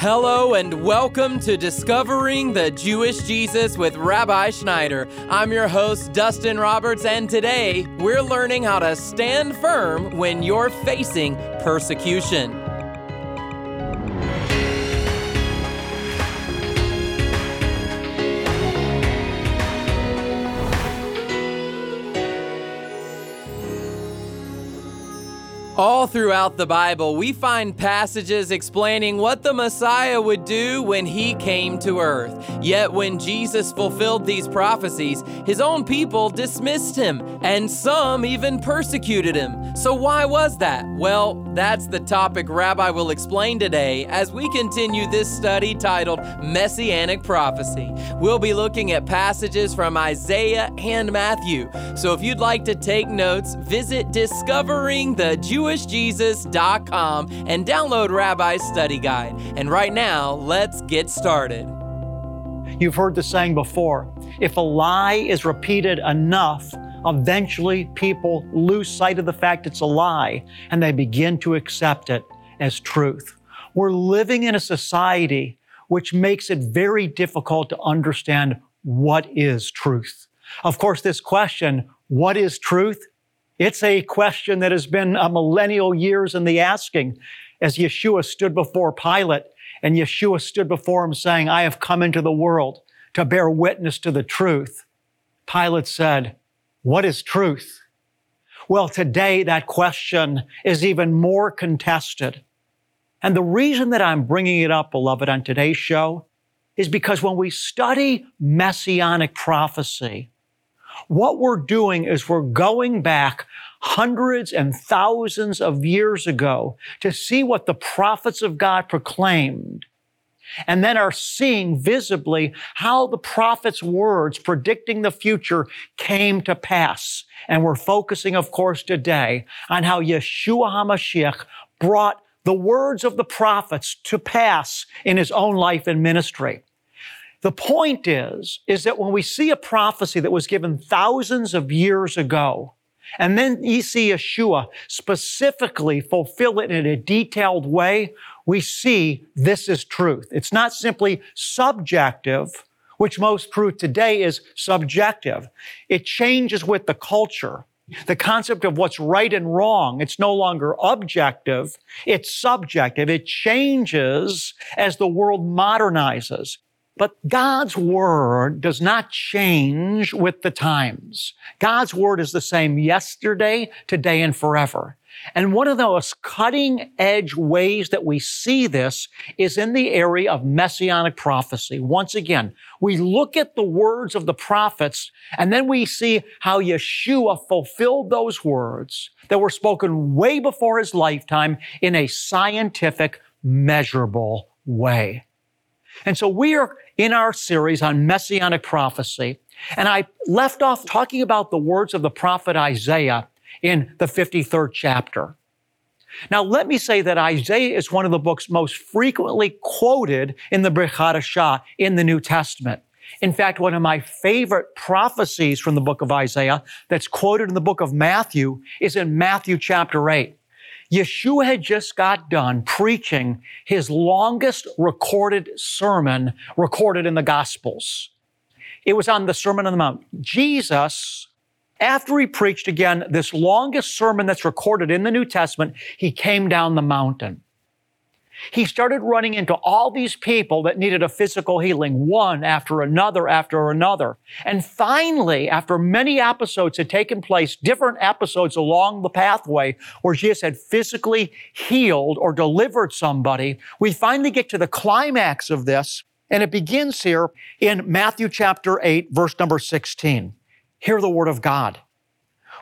Hello and welcome to Discovering the Jewish Jesus with Rabbi Schneider. I'm your host, Dustin Roberts, and today we're learning how to stand firm when you're facing persecution. All throughout the Bible, we find passages explaining what the Messiah would do when he came to earth. Yet, when Jesus fulfilled these prophecies, his own people dismissed him, and some even persecuted him. So, why was that? Well, that's the topic Rabbi will explain today as we continue this study titled Messianic Prophecy. We'll be looking at passages from Isaiah and Matthew. So, if you'd like to take notes, visit discoveringthejewishjesus.com and download Rabbi's study guide. And right now, let's get started. You've heard the saying before if a lie is repeated enough, eventually people lose sight of the fact it's a lie and they begin to accept it as truth. We're living in a society which makes it very difficult to understand what is truth. Of course, this question, what is truth, it's a question that has been a millennial years in the asking as Yeshua stood before Pilate and Yeshua stood before him saying, I have come into the world to bear witness to the truth. Pilate said, What is truth? Well, today that question is even more contested. And the reason that I'm bringing it up, beloved, on today's show is because when we study messianic prophecy, what we're doing is we're going back hundreds and thousands of years ago to see what the prophets of God proclaimed and then are seeing visibly how the prophet's words predicting the future came to pass. And we're focusing, of course, today on how Yeshua HaMashiach brought the words of the prophets to pass in his own life and ministry. The point is, is that when we see a prophecy that was given thousands of years ago, and then you see Yeshua specifically fulfill it in a detailed way, we see this is truth. It's not simply subjective, which most truth today is subjective. It changes with the culture. The concept of what's right and wrong, it's no longer objective, it's subjective. It changes as the world modernizes. But God's word does not change with the times. God's word is the same yesterday, today, and forever. And one of those cutting edge ways that we see this is in the area of messianic prophecy. Once again, we look at the words of the prophets and then we see how Yeshua fulfilled those words that were spoken way before his lifetime in a scientific, measurable way. And so we are in our series on messianic prophecy. And I left off talking about the words of the prophet Isaiah in the 53rd chapter. Now, let me say that Isaiah is one of the books most frequently quoted in the Brit in the New Testament. In fact, one of my favorite prophecies from the book of Isaiah that's quoted in the book of Matthew is in Matthew chapter 8. Yeshua had just got done preaching his longest recorded sermon recorded in the Gospels. It was on the Sermon on the Mount. Jesus, after he preached again this longest sermon that's recorded in the New Testament, he came down the mountain he started running into all these people that needed a physical healing, one after another after another. And finally, after many episodes had taken place, different episodes along the pathway where Jesus had physically healed or delivered somebody, we finally get to the climax of this. And it begins here in Matthew chapter 8, verse number 16. Hear the word of God.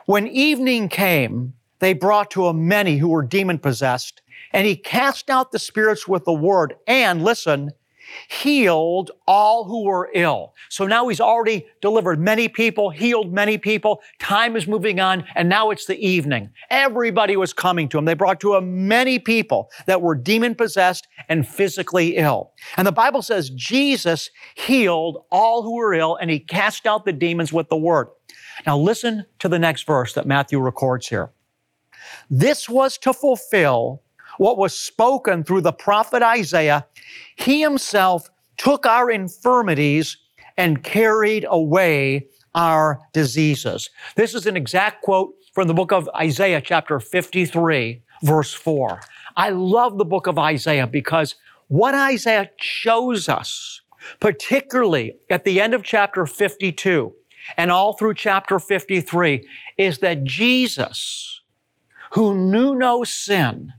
When evening came, they brought to him many who were demon possessed and he cast out the spirits with the word and listen, healed all who were ill. So now he's already delivered many people, healed many people. Time is moving on, and now it's the evening. Everybody was coming to him. They brought to him many people that were demon possessed and physically ill. And the Bible says Jesus healed all who were ill and he cast out the demons with the word. Now listen to the next verse that Matthew records here. This was to fulfill what was spoken through the prophet Isaiah, he himself took our infirmities and carried away our diseases. This is an exact quote from the book of Isaiah, chapter 53, verse 4. I love the book of Isaiah because what Isaiah shows us, particularly at the end of chapter 52 and all through chapter 53, is that Jesus, who knew no sin,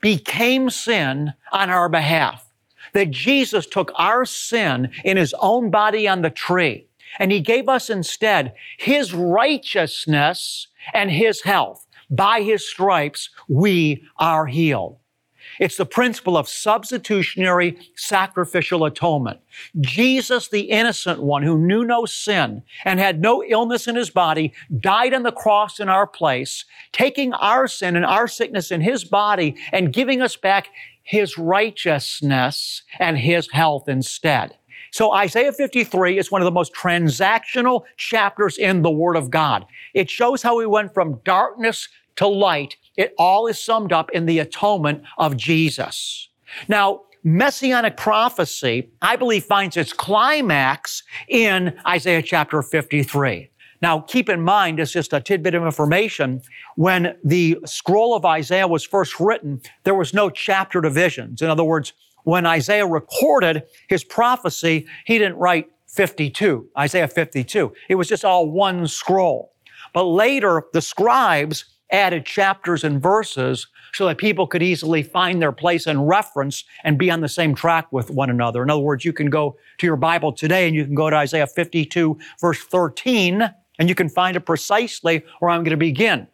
became sin on our behalf that Jesus took our sin in his own body on the tree and he gave us instead his righteousness and his health. By his stripes, we are healed. It's the principle of substitutionary sacrificial atonement. Jesus, the innocent one who knew no sin and had no illness in his body, died on the cross in our place, taking our sin and our sickness in his body and giving us back his righteousness and his health instead. So Isaiah 53 is one of the most transactional chapters in the Word of God. It shows how we went from darkness to light. It all is summed up in the atonement of Jesus. Now, messianic prophecy, I believe, finds its climax in Isaiah chapter 53. Now, keep in mind, as just a tidbit of information, when the scroll of Isaiah was first written, there was no chapter divisions. In other words, when Isaiah recorded his prophecy, he didn't write 52, Isaiah 52. It was just all one scroll. But later, the scribes added chapters and verses so that people could easily find their place and reference and be on the same track with one another. In other words, you can go to your Bible today and you can go to Isaiah 52, verse 13, and you can find it precisely where I'm going to begin.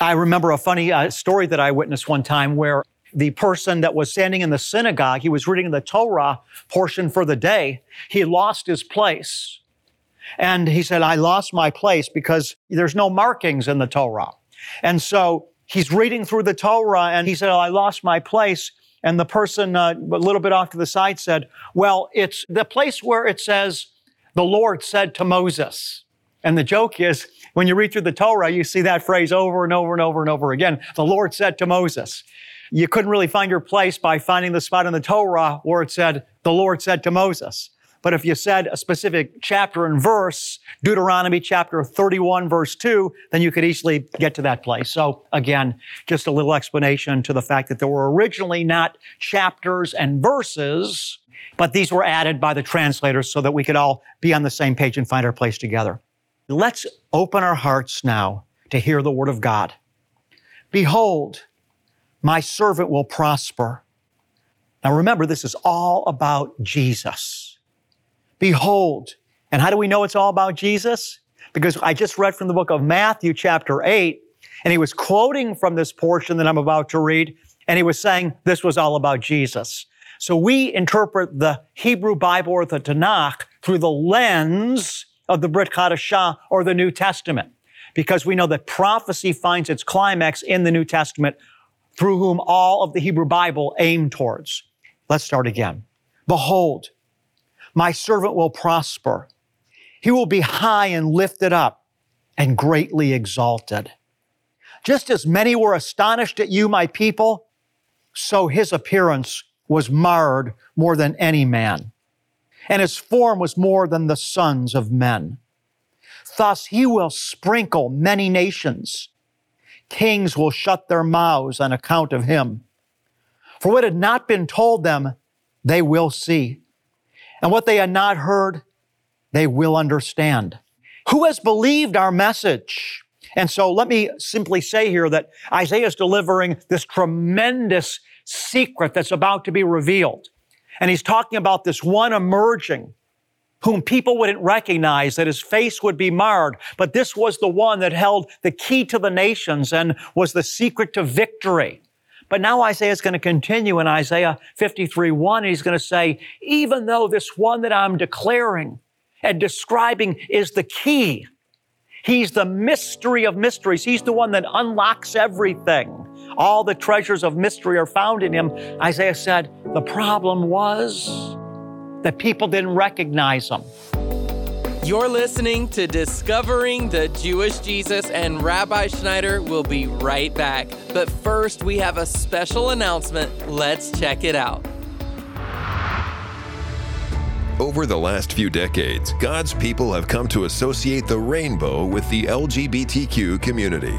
I remember a funny uh, story that I witnessed one time where the person that was standing in the synagogue, he was reading the Torah portion for the day. He lost his place. And he said, I lost my place because there's no markings in the Torah. And so he's reading through the Torah and he said, oh, I lost my place. And the person uh, a little bit off to the side said, Well, it's the place where it says, the Lord said to Moses. And the joke is, when you read through the Torah, you see that phrase over and over and over and over again. The Lord said to Moses. You couldn't really find your place by finding the spot in the Torah where it said, the Lord said to Moses. But if you said a specific chapter and verse, Deuteronomy chapter 31, verse 2, then you could easily get to that place. So again, just a little explanation to the fact that there were originally not chapters and verses, but these were added by the translators so that we could all be on the same page and find our place together. Let's open our hearts now to hear the word of God. Behold, my servant will prosper. Now remember, this is all about Jesus. Behold, and how do we know it's all about Jesus? Because I just read from the book of Matthew, chapter 8, and he was quoting from this portion that I'm about to read, and he was saying this was all about Jesus. So we interpret the Hebrew Bible or the Tanakh through the lens of the Brit Chadashah or the New Testament, because we know that prophecy finds its climax in the New Testament, through whom all of the Hebrew Bible aimed towards. Let's start again. Behold, my servant will prosper. He will be high and lifted up and greatly exalted. Just as many were astonished at you, my people, so his appearance was marred more than any man and his form was more than the sons of men. Thus he will sprinkle many nations. Kings will shut their mouths on account of him. For what had not been told them, they will see. And what they had not heard, they will understand. Who has believed our message? And so let me simply say here that Isaiah is delivering this tremendous secret that's about to be revealed. And he's talking about this one emerging whom people wouldn't recognize, that his face would be marred. But this was the one that held the key to the nations and was the secret to victory. But now Isaiah is going to continue in Isaiah 53 1, and he's going to say, even though this one that I'm declaring and describing is the key, he's the mystery of mysteries. He's the one that unlocks everything. All the treasures of mystery are found in him. Isaiah said, the problem was that people didn't recognize him. You're listening to Discovering the Jewish Jesus, and Rabbi Schneider will be right back. But first, we have a special announcement. Let's check it out. Over the last few decades, God's people have come to associate the rainbow with the LGBTQ community.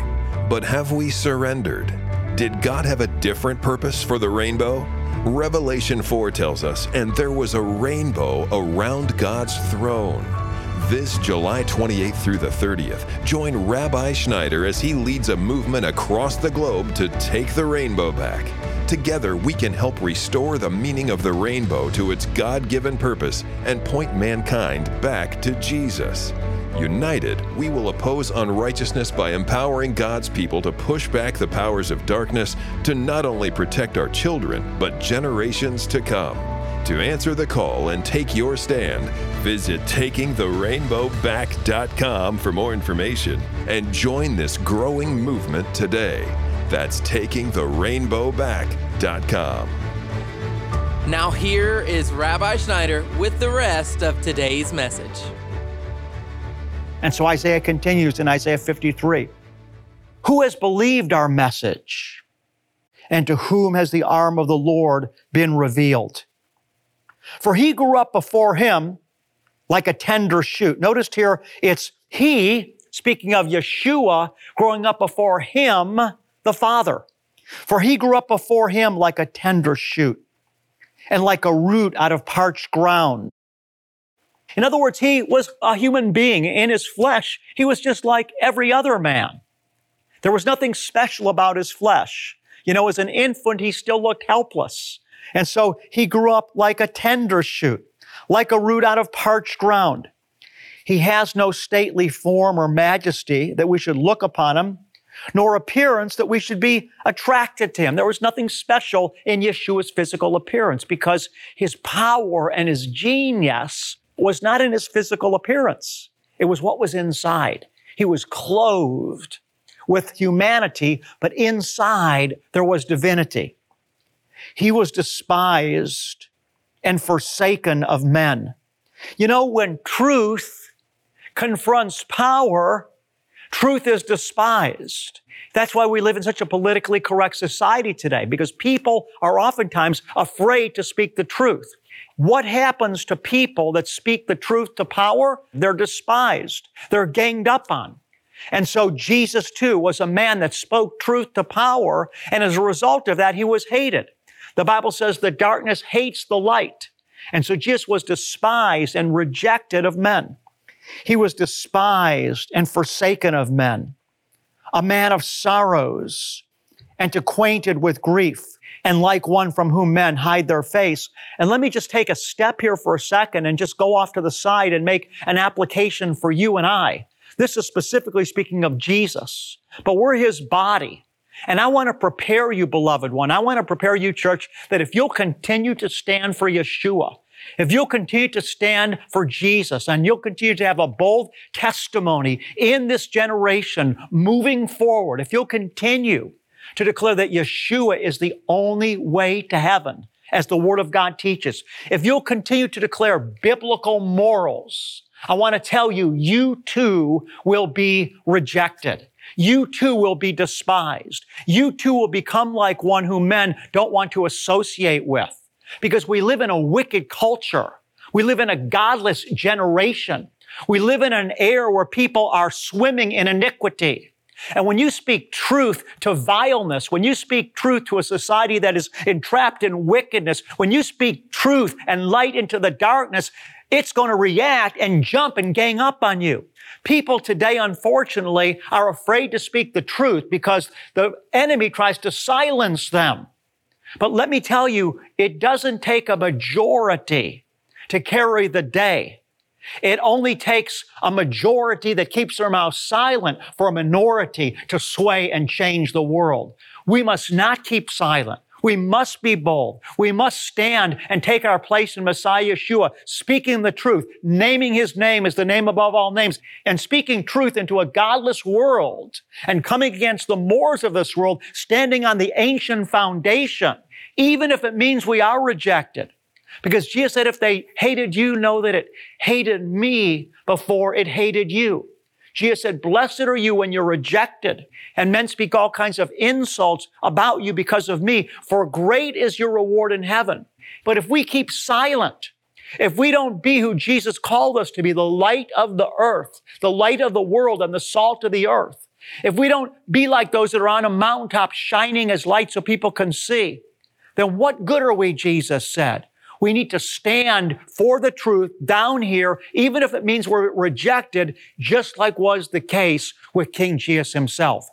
But have we surrendered? Did God have a different purpose for the rainbow? Revelation 4 tells us, and there was a rainbow around God's throne. This July 28th through the 30th, join Rabbi Schneider as he leads a movement across the globe to take the rainbow back. Together, we can help restore the meaning of the rainbow to its God given purpose and point mankind back to Jesus. United, we will oppose unrighteousness by empowering God's people to push back the powers of darkness to not only protect our children, but generations to come. To answer the call and take your stand, visit takingtherainbowback.com for more information and join this growing movement today. That's takingtherainbowback.com. Now, here is Rabbi Schneider with the rest of today's message. And so Isaiah continues in Isaiah 53 Who has believed our message? And to whom has the arm of the Lord been revealed? For he grew up before him like a tender shoot. Notice here, it's he, speaking of Yeshua, growing up before him, the Father. For he grew up before him like a tender shoot and like a root out of parched ground. In other words, he was a human being in his flesh. He was just like every other man. There was nothing special about his flesh. You know, as an infant, he still looked helpless. And so he grew up like a tender shoot, like a root out of parched ground. He has no stately form or majesty that we should look upon him, nor appearance that we should be attracted to him. There was nothing special in Yeshua's physical appearance because his power and his genius was not in his physical appearance. It was what was inside. He was clothed with humanity, but inside there was divinity. He was despised and forsaken of men. You know, when truth confronts power, truth is despised. That's why we live in such a politically correct society today, because people are oftentimes afraid to speak the truth. What happens to people that speak the truth to power? They're despised. They're ganged up on. And so Jesus too was a man that spoke truth to power. And as a result of that, he was hated. The Bible says the darkness hates the light. And so Jesus was despised and rejected of men. He was despised and forsaken of men, a man of sorrows and acquainted with grief, and like one from whom men hide their face. And let me just take a step here for a second and just go off to the side and make an application for you and I. This is specifically speaking of Jesus, but we're his body. And I want to prepare you, beloved one. I want to prepare you, church, that if you'll continue to stand for Yeshua, if you'll continue to stand for Jesus and you'll continue to have a bold testimony in this generation moving forward, if you'll continue to declare that Yeshua is the only way to heaven, as the Word of God teaches, if you'll continue to declare biblical morals, I want to tell you, you too will be rejected. You too will be despised. You too will become like one whom men don't want to associate with because we live in a wicked culture. We live in a godless generation. We live in an era where people are swimming in iniquity. And when you speak truth to vileness, when you speak truth to a society that is entrapped in wickedness, when you speak truth and light into the darkness, it's going to react and jump and gang up on you. People today, unfortunately, are afraid to speak the truth because the enemy tries to silence them. But let me tell you, it doesn't take a majority to carry the day. It only takes a majority that keeps their mouth silent for a minority to sway and change the world. We must not keep silent. We must be bold. We must stand and take our place in Messiah Yeshua, speaking the truth, naming his name as the name above all names, and speaking truth into a godless world and coming against the mores of this world, standing on the ancient foundation, even if it means we are rejected. Because Jesus said, if they hated you, know that it hated me before it hated you. Jesus said, blessed are you when you're rejected and men speak all kinds of insults about you because of me, for great is your reward in heaven. But if we keep silent, if we don't be who Jesus called us to be, the light of the earth, the light of the world and the salt of the earth, if we don't be like those that are on a mountaintop shining as light so people can see, then what good are we, Jesus said? We need to stand for the truth down here, even if it means we're rejected, just like was the case with King Jesus himself.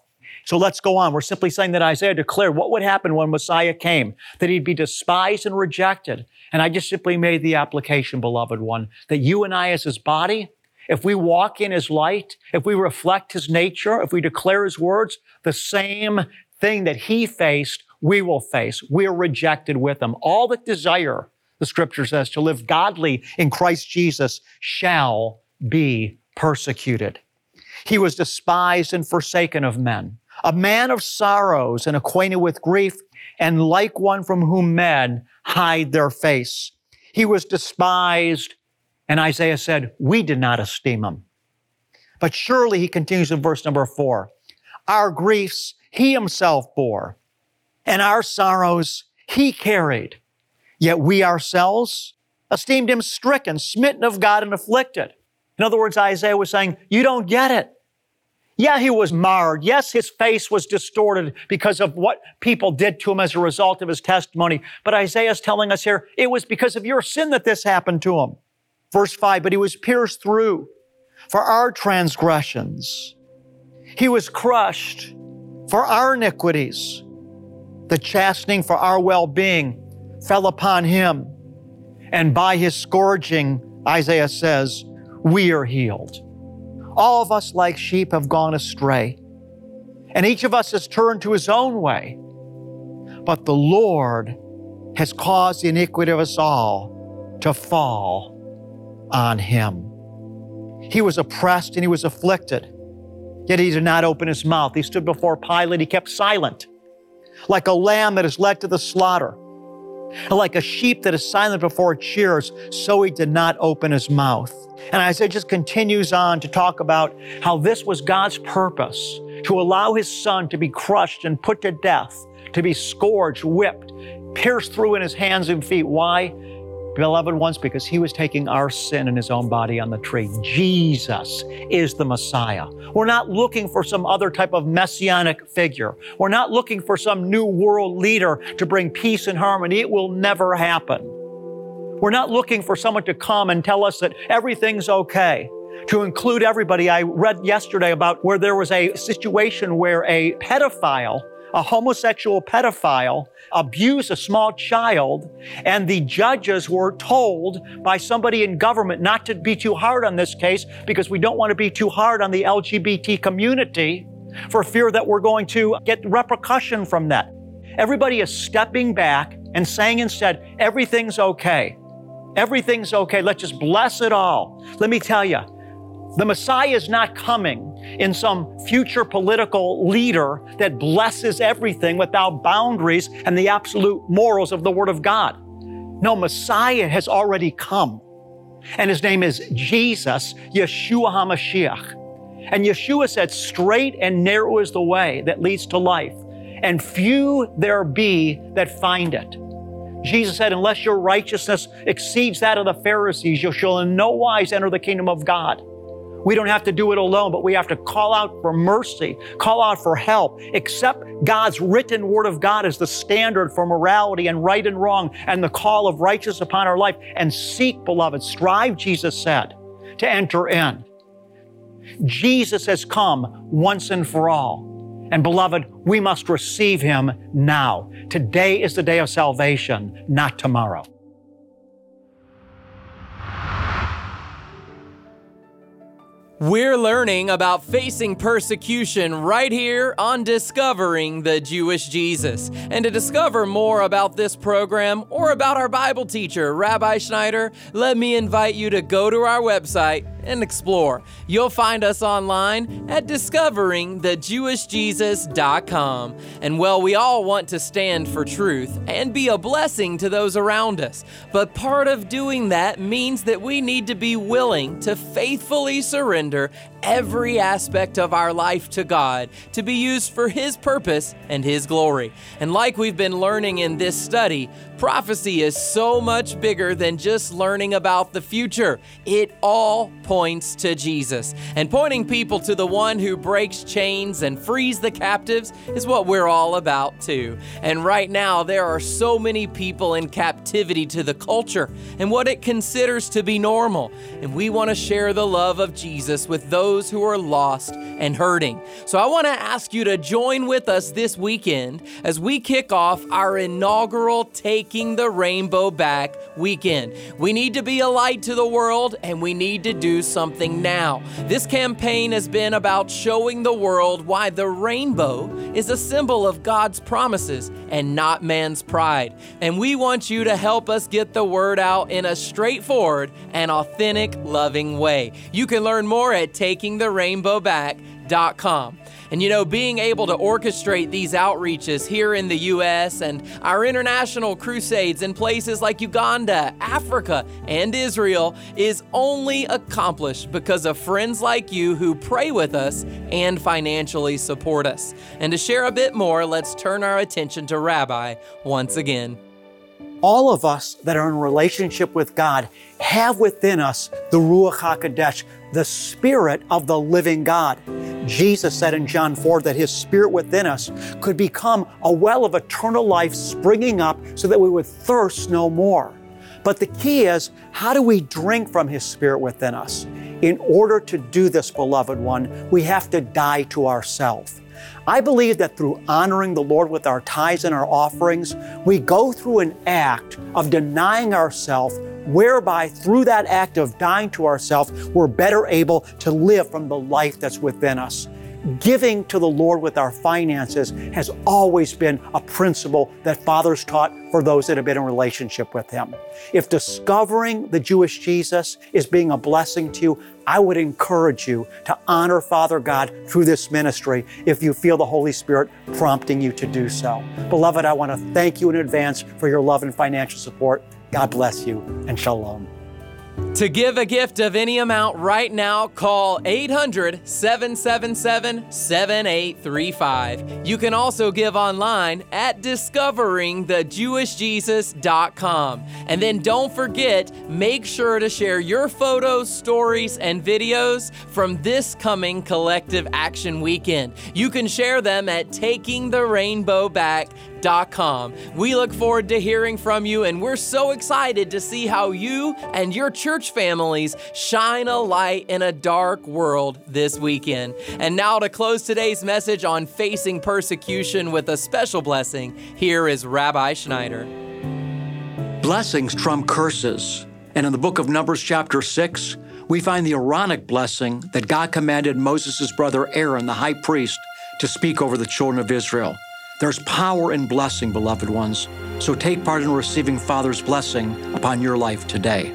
So let's go on. We're simply saying that Isaiah declared what would happen when Messiah came, that he'd be despised and rejected. And I just simply made the application, beloved one, that you and I as his body, if we walk in his light, if we reflect his nature, if we declare his words, the same thing that he faced, we will face. We're rejected with him. All that desire, the scripture says, to live godly in Christ Jesus shall be persecuted. He was despised and forsaken of men a man of sorrows and acquainted with grief, and like one from whom men hide their face. He was despised, and Isaiah said, We did not esteem him. But surely, he continues in verse number four, our griefs he himself bore, and our sorrows he carried. Yet we ourselves esteemed him stricken, smitten of God, and afflicted. In other words, Isaiah was saying, You don't get it. Yeah, he was marred. Yes, his face was distorted because of what people did to him as a result of his testimony. But Isaiah's telling us here, it was because of your sin that this happened to him. Verse 5 But he was pierced through for our transgressions, he was crushed for our iniquities. The chastening for our well being fell upon him. And by his scourging, Isaiah says, we are healed. All of us, like sheep, have gone astray, and each of us has turned to his own way. But the Lord has caused the iniquity of us all to fall on him. He was oppressed and he was afflicted, yet he did not open his mouth. He stood before Pilate, he kept silent, like a lamb that is led to the slaughter. Like a sheep that is silent before its shears, so he did not open his mouth. And Isaiah just continues on to talk about how this was God's purpose to allow his son to be crushed and put to death, to be scourged, whipped, pierced through in his hands and feet. Why? Beloved ones, because he was taking our sin in his own body on the tree. Jesus is the Messiah. We're not looking for some other type of messianic figure. We're not looking for some new world leader to bring peace and harmony. It will never happen. We're not looking for someone to come and tell us that everything's okay. To include everybody, I read yesterday about where there was a situation where a pedophile a homosexual pedophile abuse a small child, and the judges were told by somebody in government not to be too hard on this case because we don't want to be too hard on the LGBT community for fear that we're going to get repercussion from that. Everybody is stepping back and saying instead, everything's okay. Everything's okay. Let's just bless it all. Let me tell you, the Messiah is not coming in some future political leader that blesses everything without boundaries and the absolute morals of the Word of God. No, Messiah has already come. And his name is Jesus, Yeshua HaMashiach. And Yeshua said, straight and narrow is the way that leads to life, and few there be that find it. Jesus said, unless your righteousness exceeds that of the Pharisees, you shall in no wise enter the kingdom of God. We don't have to do it alone, but we have to call out for mercy, call out for help, accept God's written word of God as the standard for morality and right and wrong and the call of righteousness upon our life and seek, beloved, strive, Jesus said, to enter in. Jesus has come once and for all. And beloved, we must receive him now. Today is the day of salvation, not tomorrow. We're learning about facing persecution right here on Discovering the Jewish Jesus. And to discover more about this program or about our Bible teacher, Rabbi Schneider, let me invite you to go to our website and explore. You'll find us online at discoveringthejewishjesus.com. And well, we all want to stand for truth and be a blessing to those around us. But part of doing that means that we need to be willing to faithfully surrender every aspect of our life to God to be used for His purpose and His glory. And like we've been learning in this study, prophecy is so much bigger than just learning about the future. It all points to Jesus. And pointing people to the one who breaks chains and frees the captives is what we're all about too. And right now, there are so many people in captivity to the culture and what it considers to be normal. And we want to share the love of Jesus with those who are lost and hurting. So I want to ask you to join with us this weekend as we kick off our inaugural Taking the Rainbow Back weekend. We need to be a light to the world and we need to do something now. This campaign has been about showing the world why the rainbow is a symbol of God's promises and not man's pride. And we want you to help us get the word out in a straightforward and authentic, loving way. You can learn more at takingtherainbowback.com. And you know, being able to orchestrate these outreaches here in the U.S. and our international crusades in places like Uganda, Africa, and Israel is only accomplished because of friends like you who pray with us and financially support us. And to share a bit more, let's turn our attention to Rabbi once again. All of us that are in relationship with God have within us the Ruach HaKodesh, the Spirit of the living God. Jesus said in John 4 that His Spirit within us could become a well of eternal life springing up so that we would thirst no more. But the key is how do we drink from His Spirit within us? In order to do this, beloved one, we have to die to ourselves. I believe that through honoring the Lord with our tithes and our offerings, we go through an act of denying ourselves, whereby through that act of dying to ourselves, we're better able to live from the life that's within us. Giving to the Lord with our finances has always been a principle that fathers taught for those that have been in relationship with Him. If discovering the Jewish Jesus is being a blessing to you, I would encourage you to honor Father God through this ministry if you feel the Holy Spirit prompting you to do so. Beloved, I want to thank you in advance for your love and financial support. God bless you and shalom. To give a gift of any amount right now, call 800 777 7835. You can also give online at discoveringthejewishjesus.com. And then don't forget, make sure to share your photos, stories, and videos from this coming collective action weekend. You can share them at takingtherainbowback.com. We look forward to hearing from you, and we're so excited to see how you and your church families shine a light in a dark world this weekend. And now, to close today's message on facing persecution with a special blessing, here is Rabbi Schneider. Blessings trump curses. And in the book of Numbers, chapter 6, we find the Aaronic blessing that God commanded Moses' brother Aaron, the high priest, to speak over the children of Israel. There's power in blessing, beloved ones. So take part in receiving Father's blessing upon your life today.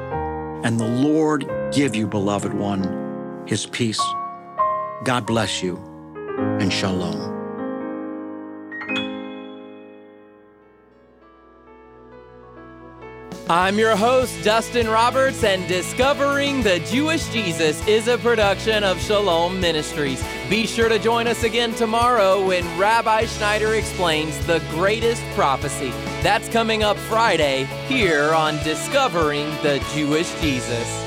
and the Lord give you, beloved one, his peace. God bless you, and shalom. I'm your host, Dustin Roberts, and Discovering the Jewish Jesus is a production of Shalom Ministries. Be sure to join us again tomorrow when Rabbi Schneider explains the greatest prophecy. That's coming up Friday here on Discovering the Jewish Jesus.